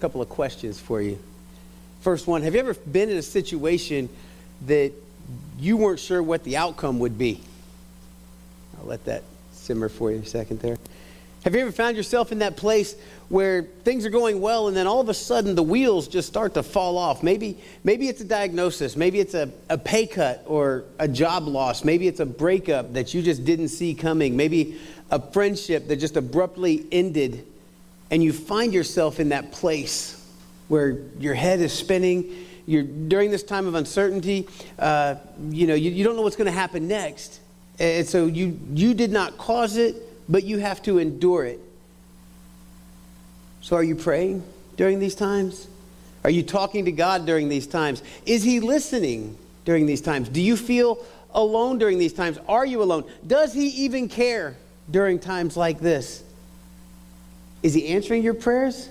couple of questions for you. First one Have you ever been in a situation that you weren't sure what the outcome would be? I'll let that simmer for you a second there. Have you ever found yourself in that place where things are going well and then all of a sudden the wheels just start to fall off? Maybe, maybe it's a diagnosis, maybe it's a, a pay cut or a job loss, maybe it's a breakup that you just didn't see coming, maybe a friendship that just abruptly ended, and you find yourself in that place where your head is spinning. You're, during this time of uncertainty, uh, you know, you, you don't know what's going to happen next. And so you, you did not cause it but you have to endure it. So, are you praying during these times? Are you talking to God during these times? Is He listening during these times? Do you feel alone during these times? Are you alone? Does He even care during times like this? Is He answering your prayers?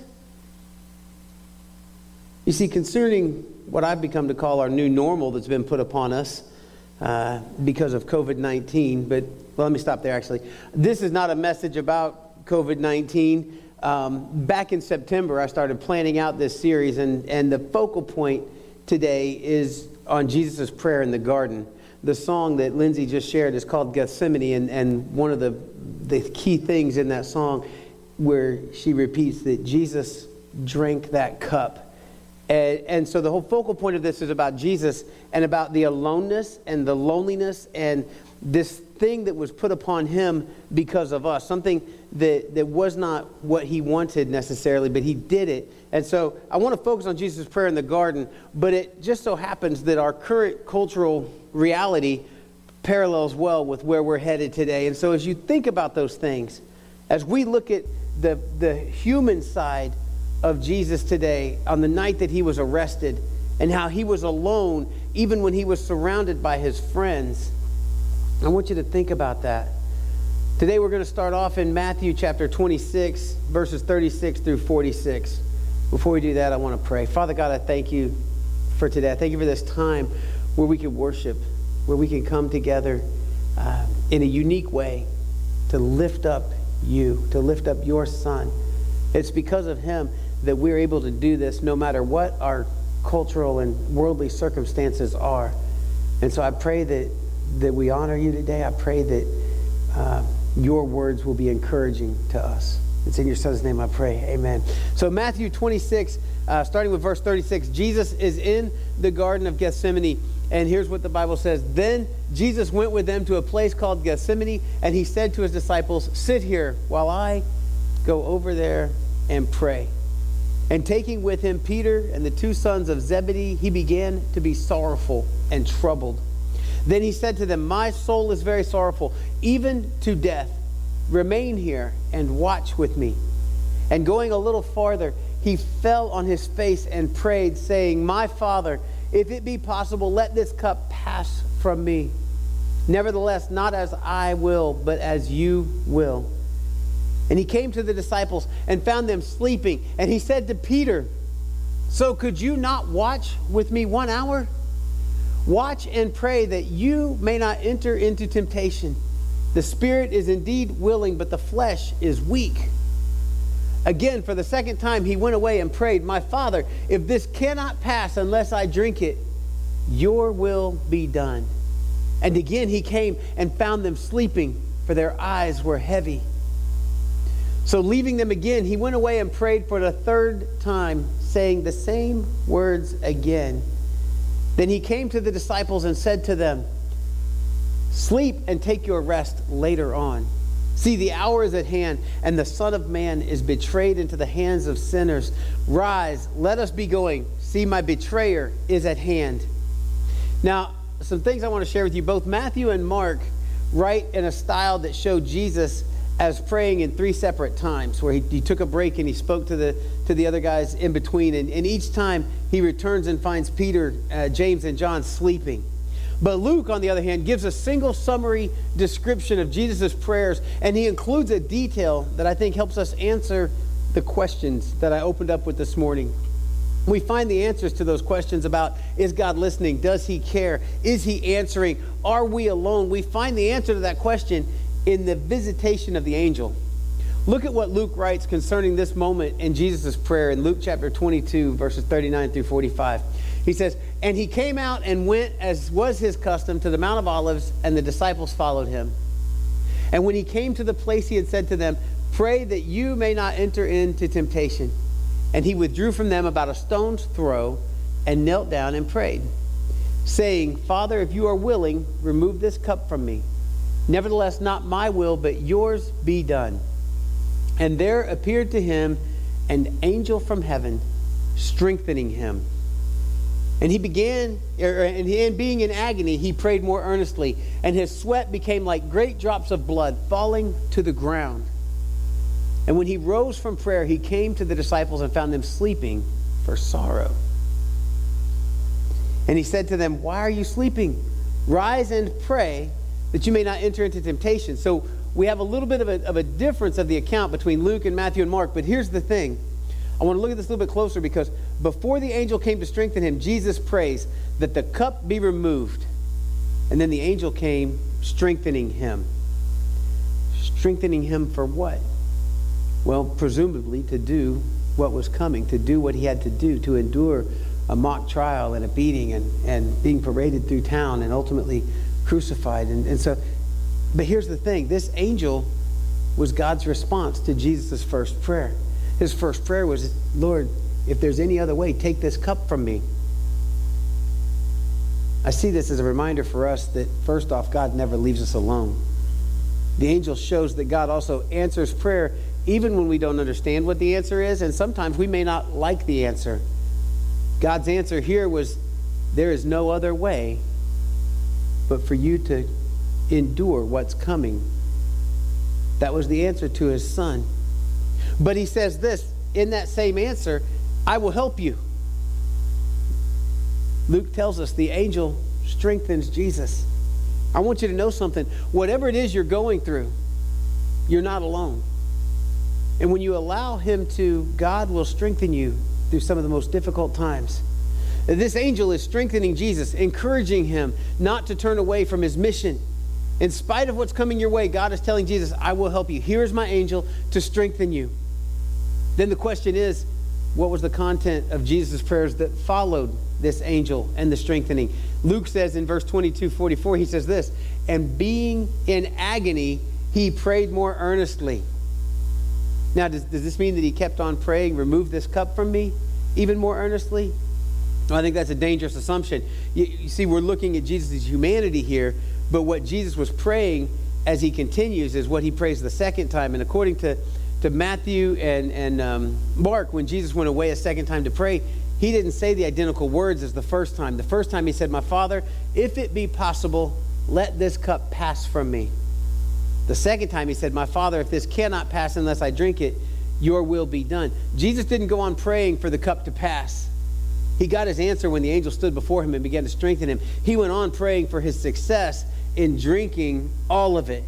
You see, concerning what I've become to call our new normal that's been put upon us uh, because of COVID 19, but well, let me stop there actually. This is not a message about COVID 19. Um, back in September, I started planning out this series, and, and the focal point today is on Jesus' prayer in the garden. The song that Lindsay just shared is called Gethsemane, and, and one of the, the key things in that song where she repeats that Jesus drank that cup. And, and, so the whole focal point of this is about Jesus and about the aloneness and the loneliness and this thing that was put upon him because of us, something that, that was not what he wanted necessarily, but he did it. And so I want to focus on Jesus' prayer in the garden, but it just so happens that our current cultural reality parallels well with where we're headed today. And so as you think about those things, as we look at the, the human side of Jesus today, on the night that he was arrested, and how he was alone even when he was surrounded by his friends I want you to think about that. Today we're going to start off in Matthew chapter 26, verses 36 through 46. Before we do that, I want to pray. Father God, I thank you for today. I thank you for this time where we can worship, where we can come together uh, in a unique way to lift up you, to lift up your son. It's because of him that we're able to do this no matter what our cultural and worldly circumstances are. And so I pray that that we honor you today. I pray that uh, your words will be encouraging to us. It's in your son's name I pray. Amen. So, Matthew 26, uh, starting with verse 36, Jesus is in the Garden of Gethsemane. And here's what the Bible says Then Jesus went with them to a place called Gethsemane, and he said to his disciples, Sit here while I go over there and pray. And taking with him Peter and the two sons of Zebedee, he began to be sorrowful and troubled. Then he said to them, My soul is very sorrowful, even to death. Remain here and watch with me. And going a little farther, he fell on his face and prayed, saying, My Father, if it be possible, let this cup pass from me. Nevertheless, not as I will, but as you will. And he came to the disciples and found them sleeping. And he said to Peter, So could you not watch with me one hour? Watch and pray that you may not enter into temptation. The spirit is indeed willing, but the flesh is weak. Again, for the second time, he went away and prayed, My Father, if this cannot pass unless I drink it, your will be done. And again, he came and found them sleeping, for their eyes were heavy. So, leaving them again, he went away and prayed for the third time, saying the same words again. Then he came to the disciples and said to them, Sleep and take your rest later on. See, the hour is at hand, and the Son of Man is betrayed into the hands of sinners. Rise, let us be going. See, my betrayer is at hand. Now, some things I want to share with you. Both Matthew and Mark write in a style that show Jesus as praying in three separate times, where he, he, took a break and he spoke to the, to the other guys in between. And, and each time he returns and finds Peter, uh, James, and John sleeping. But Luke, on the other hand, gives a single summary description of Jesus' prayers, and he includes a detail that I think helps us answer the questions that I opened up with this morning. We find the answers to those questions about is God listening? Does he care? Is he answering? Are we alone? We find the answer to that question in the visitation of the angel. Look at what Luke writes concerning this moment in Jesus' prayer in Luke chapter 22, verses 39 through 45. He says, And he came out and went, as was his custom, to the Mount of Olives, and the disciples followed him. And when he came to the place, he had said to them, Pray that you may not enter into temptation. And he withdrew from them about a stone's throw and knelt down and prayed, saying, Father, if you are willing, remove this cup from me. Nevertheless, not my will, but yours be done. And there appeared to him an angel from heaven, strengthening him. And he began, er, and in being in agony, he prayed more earnestly, and his sweat became like great drops of blood falling to the ground. And when he rose from prayer, he came to the disciples and found them sleeping for sorrow. And he said to them, Why are you sleeping? Rise and pray that you may not enter into temptation. So we have a little bit of a, of a difference of the account between Luke and Matthew and Mark. But here's the thing I want to look at this a little bit closer because before the angel came to strengthen him, Jesus prays that the cup be removed. And then the angel came strengthening him. Strengthening him for what? Well, presumably to do what was coming, to do what he had to do, to endure a mock trial and a beating and, and being paraded through town and ultimately crucified. And, and so, but here's the thing this angel was God's response to Jesus' first prayer. His first prayer was, Lord, if there's any other way, take this cup from me. I see this as a reminder for us that, first off, God never leaves us alone. The angel shows that God also answers prayer even when we don't understand what the answer is, and sometimes we may not like the answer. God's answer here was there is no other way but for you to endure what's coming. That was the answer to his son. But he says this in that same answer I will help you. Luke tells us the angel strengthens Jesus. I want you to know something. Whatever it is you're going through, you're not alone. And when you allow Him to, God will strengthen you through some of the most difficult times. This angel is strengthening Jesus, encouraging him not to turn away from his mission. In spite of what's coming your way, God is telling Jesus, I will help you. Here is my angel to strengthen you. Then the question is, what was the content of Jesus' prayers that followed this angel and the strengthening? Luke says in verse 22 44, he says this, and being in agony, he prayed more earnestly. Now, does, does this mean that he kept on praying, remove this cup from me, even more earnestly? I think that's a dangerous assumption. You, you see, we're looking at Jesus' humanity here, but what Jesus was praying as he continues is what he prays the second time. And according to, to Matthew and, and um, Mark, when Jesus went away a second time to pray, he didn't say the identical words as the first time. The first time he said, My Father, if it be possible, let this cup pass from me. The second time he said, My Father, if this cannot pass unless I drink it, your will be done. Jesus didn't go on praying for the cup to pass. He got his answer when the angel stood before him and began to strengthen him. He went on praying for his success in drinking all of it.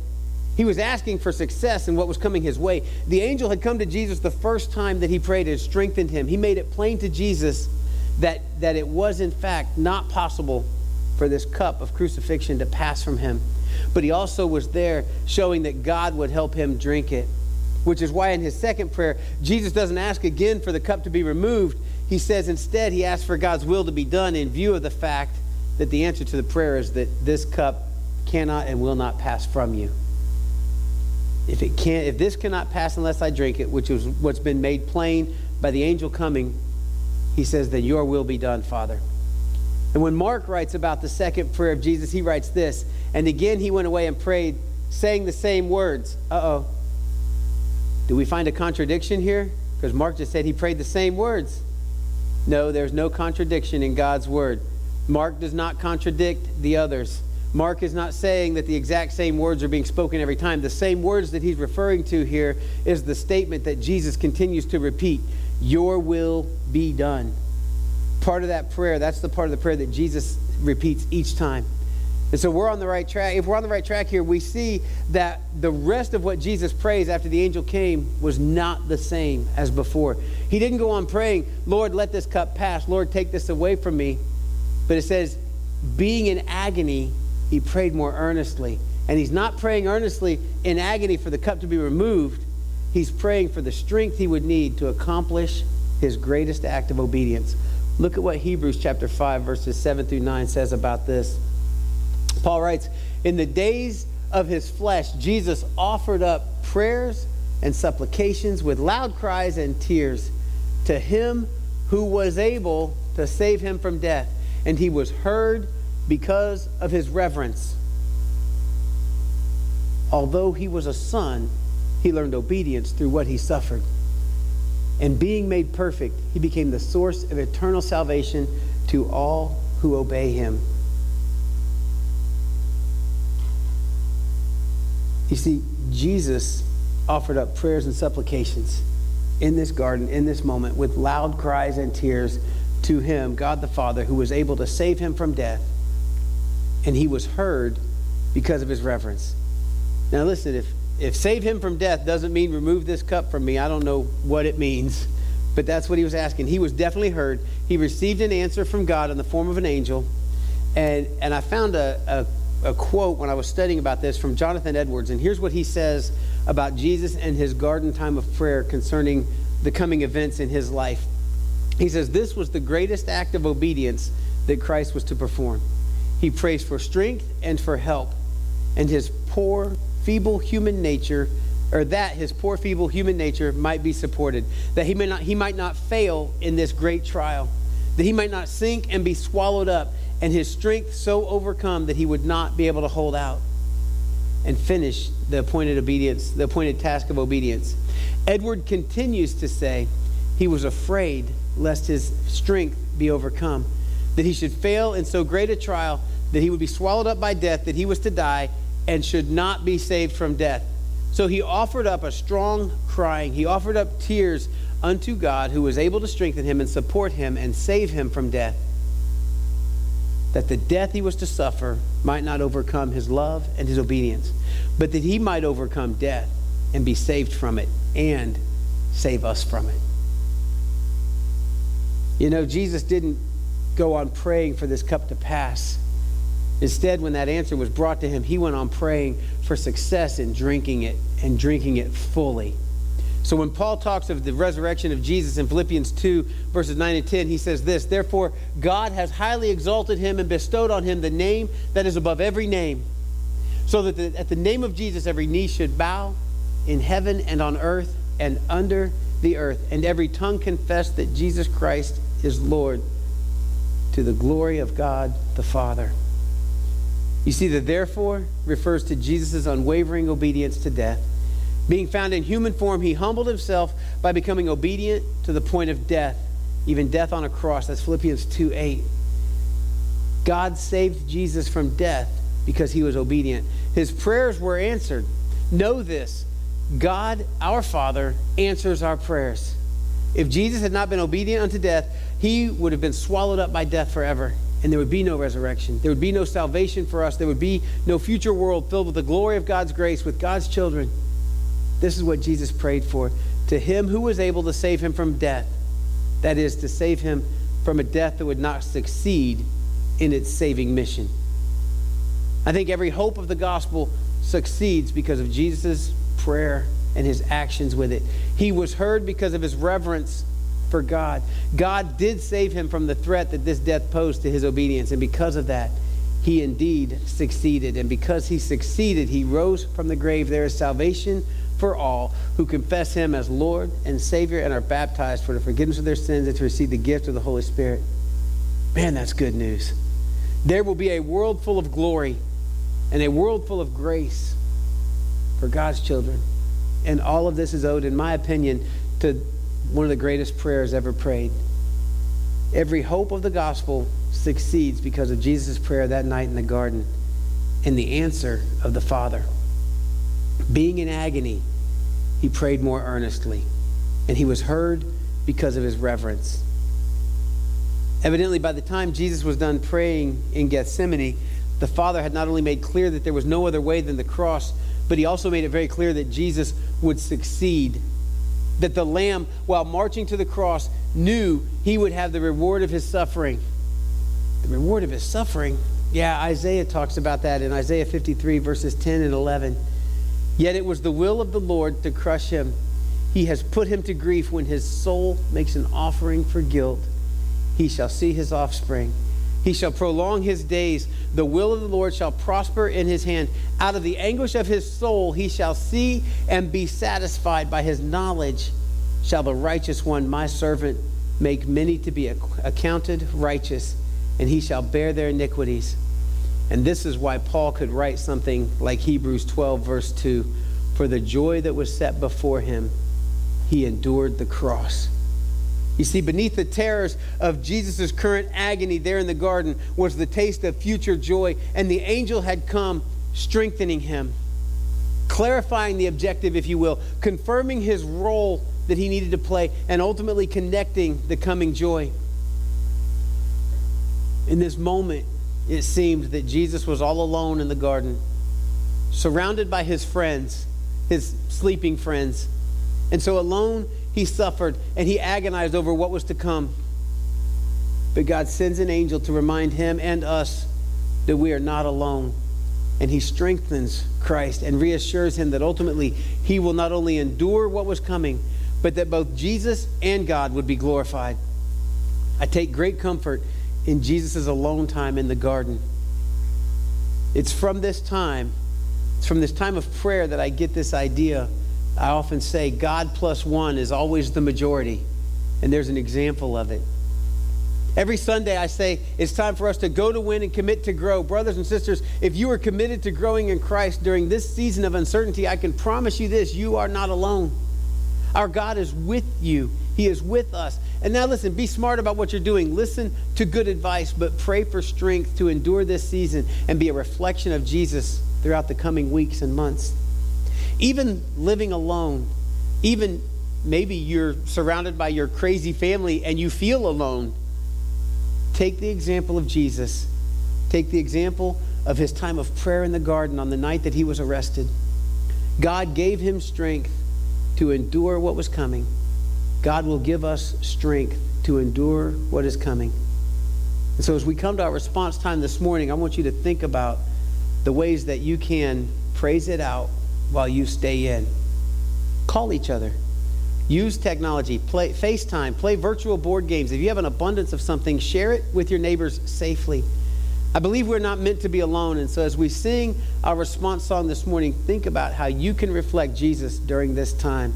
He was asking for success in what was coming his way. The angel had come to Jesus the first time that he prayed and strengthened him. He made it plain to Jesus that, that it was, in fact, not possible for this cup of crucifixion to pass from him. But he also was there showing that God would help him drink it, which is why in his second prayer, Jesus doesn't ask again for the cup to be removed. He says instead he asks for God's will to be done in view of the fact that the answer to the prayer is that this cup cannot and will not pass from you. If it can't, if this cannot pass unless I drink it, which is what's been made plain by the angel coming, he says, then your will be done, Father. And when Mark writes about the second prayer of Jesus, he writes this, and again he went away and prayed, saying the same words. Uh oh. Do we find a contradiction here? Because Mark just said he prayed the same words. No, there's no contradiction in God's word. Mark does not contradict the others. Mark is not saying that the exact same words are being spoken every time. The same words that he's referring to here is the statement that Jesus continues to repeat Your will be done. Part of that prayer, that's the part of the prayer that Jesus repeats each time. And so we're on the right track. If we're on the right track here, we see that the rest of what Jesus prays after the angel came was not the same as before. He didn't go on praying, Lord, let this cup pass. Lord, take this away from me. But it says, being in agony, he prayed more earnestly. And he's not praying earnestly in agony for the cup to be removed. he's praying for the strength he would need to accomplish his greatest act of obedience. Look at what Hebrews chapter 5, verses 7 through 9 says about this. Paul writes, In the days of his flesh, Jesus offered up prayers and supplications with loud cries and tears to him who was able to save him from death. And he was heard because of his reverence. Although he was a son, he learned obedience through what he suffered. And being made perfect, he became the source of eternal salvation to all who obey him. You see, Jesus offered up prayers and supplications in this garden, in this moment, with loud cries and tears to him, God the Father, who was able to save him from death. And he was heard because of his reverence. Now, listen, if, if save him from death doesn't mean remove this cup from me, I don't know what it means. But that's what he was asking. He was definitely heard. He received an answer from God in the form of an angel. And, and I found a, a, a quote when I was studying about this from Jonathan Edwards. And here's what he says about Jesus and his garden time of prayer concerning the coming events in his life. He says, This was the greatest act of obedience that Christ was to perform. He prays for strength and for help, and his poor, feeble human nature, or that his poor, feeble human nature might be supported, that he, may not, he might not fail in this great trial, that he might not sink and be swallowed up, and his strength so overcome that he would not be able to hold out and finish the appointed obedience, the appointed task of obedience. Edward continues to say he was afraid lest his strength be overcome, that he should fail in so great a trial that he would be swallowed up by death, that he was to die and should not be saved from death. So he offered up a strong crying. He offered up tears unto God, who was able to strengthen him and support him and save him from death that the death he was to suffer might not overcome his love and his obedience, but that he might overcome death and be saved from it and save us from it. You know, Jesus didn't go on praying for this cup to pass. Instead, when that answer was brought to him, he went on praying for success in drinking it and drinking it fully. So when Paul talks of the resurrection of Jesus in Philippians 2, verses 9 and 10, he says this Therefore, God has highly exalted him and bestowed on him the name that is above every name, so that the, at the name of Jesus every knee should bow in heaven and on earth and under the earth, and every tongue confess that Jesus Christ is Lord to the glory of God the Father. You see, the therefore refers to Jesus' unwavering obedience to death being found in human form, he humbled himself by becoming obedient to the point of death, even death on a cross. That's Philippians 2 8. God saved Jesus from death because he was obedient. His prayers were answered. Know this God, our Father, answers our prayers. If Jesus had not been obedient unto death, he would have been swallowed up by death forever, and there would be no resurrection. There would be no salvation for us. There would be no future world filled with the glory of God's grace, with God's children. This is what Jesus prayed for. To him who was able to save him from death, that is, to save him from a death that would not succeed in its saving mission. I think every hope of the gospel succeeds because of Jesus' prayer and his actions with it. He was heard because of his reverence for God. God did save him from the threat that this death posed to his obedience, and because of that, he indeed succeeded. And because he succeeded, he rose from the grave. There is salvation for all who confess him as Lord and Savior and are baptized for the forgiveness of their sins and to receive the gift of the Holy Spirit. Man, that's good news. There will be a world full of glory and a world full of grace for God's children. And all of this is owed, in my opinion, to one of the greatest prayers ever prayed. Every hope of the gospel succeeds because of Jesus' prayer that night in the garden and the answer of the Father. Being in agony, he prayed more earnestly, and he was heard because of his reverence. Evidently, by the time Jesus was done praying in Gethsemane, the Father had not only made clear that there was no other way than the cross, but he also made it very clear that Jesus would succeed. That the Lamb, while marching to the cross, knew he would have the reward of his suffering. The reward of his suffering? Yeah, Isaiah talks about that in Isaiah 53, verses 10 and 11. Yet it was the will of the Lord to crush him. he has put him to grief when his soul makes an offering for guilt. He shall see his offspring. He shall prolong his days. The will of the Lord shall prosper in his hand. Out of the anguish of his soul he shall see and be satisfied. By his knowledge shall the righteous one, my servant, make many to be accounted righteous, and he shall bear their iniquities. And this is why Paul could write something like Hebrews 12, verse 2 For the joy that was set before him, he endured the cross. You see, beneath the terrors of Jesus' current agony there in the garden was the taste of future joy, and the angel had come strengthening him, clarifying the objective, if you will, confirming his role that he needed to play, and ultimately connecting the coming joy. In this moment, it seemed that Jesus was all alone in the garden, surrounded by his friends, his sleeping friends and so alone he suffered and he agonized over what was to come. But God sends an angel to remind him and us that we are not alone. And he strengthens Christ and reassures him that ultimately he will not only endure what was coming, but that both Jesus and God would be glorified. I take great comfort in Jesus' alone time in the garden. It's from this time, it's from this time of prayer that I get this idea I often say God plus one is always the majority, and there's an example of it. Every Sunday, I say it's time for us to go to win and commit to grow. Brothers and sisters, if you are committed to growing in Christ during this season of uncertainty, I can promise you this you are not alone. Our God is with you, He is with us. And now, listen, be smart about what you're doing. Listen to good advice, but pray for strength to endure this season and be a reflection of Jesus throughout the coming weeks and months. Even living alone, even maybe you're surrounded by your crazy family and you feel alone, take the example of Jesus. Take the example of his time of prayer in the garden on the night that he was arrested. God gave him strength to endure what was coming. God will give us strength to endure what is coming. And so, as we come to our response time this morning, I want you to think about the ways that you can praise it out while you stay in. Call each other. Use technology, play FaceTime, play virtual board games. If you have an abundance of something, share it with your neighbors safely. I believe we're not meant to be alone. And so as we sing our response song this morning, think about how you can reflect Jesus during this time.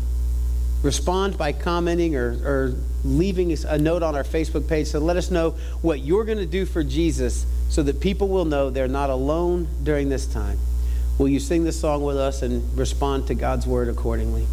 Respond by commenting or, or leaving a note on our Facebook page. So let us know what you're going to do for Jesus so that people will know they're not alone during this time. Will you sing this song with us and respond to God's word accordingly?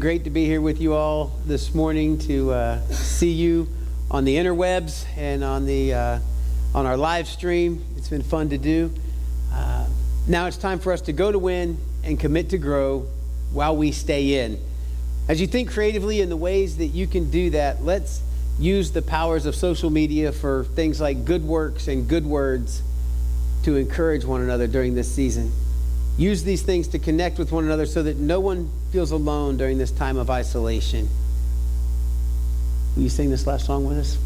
Great to be here with you all this morning to uh, see you on the interwebs and on the uh, on our live stream. It's been fun to do. Uh, now it's time for us to go to win and commit to grow while we stay in. As you think creatively in the ways that you can do that, let's use the powers of social media for things like good works and good words to encourage one another during this season. Use these things to connect with one another so that no one feels alone during this time of isolation. Will you sing this last song with us?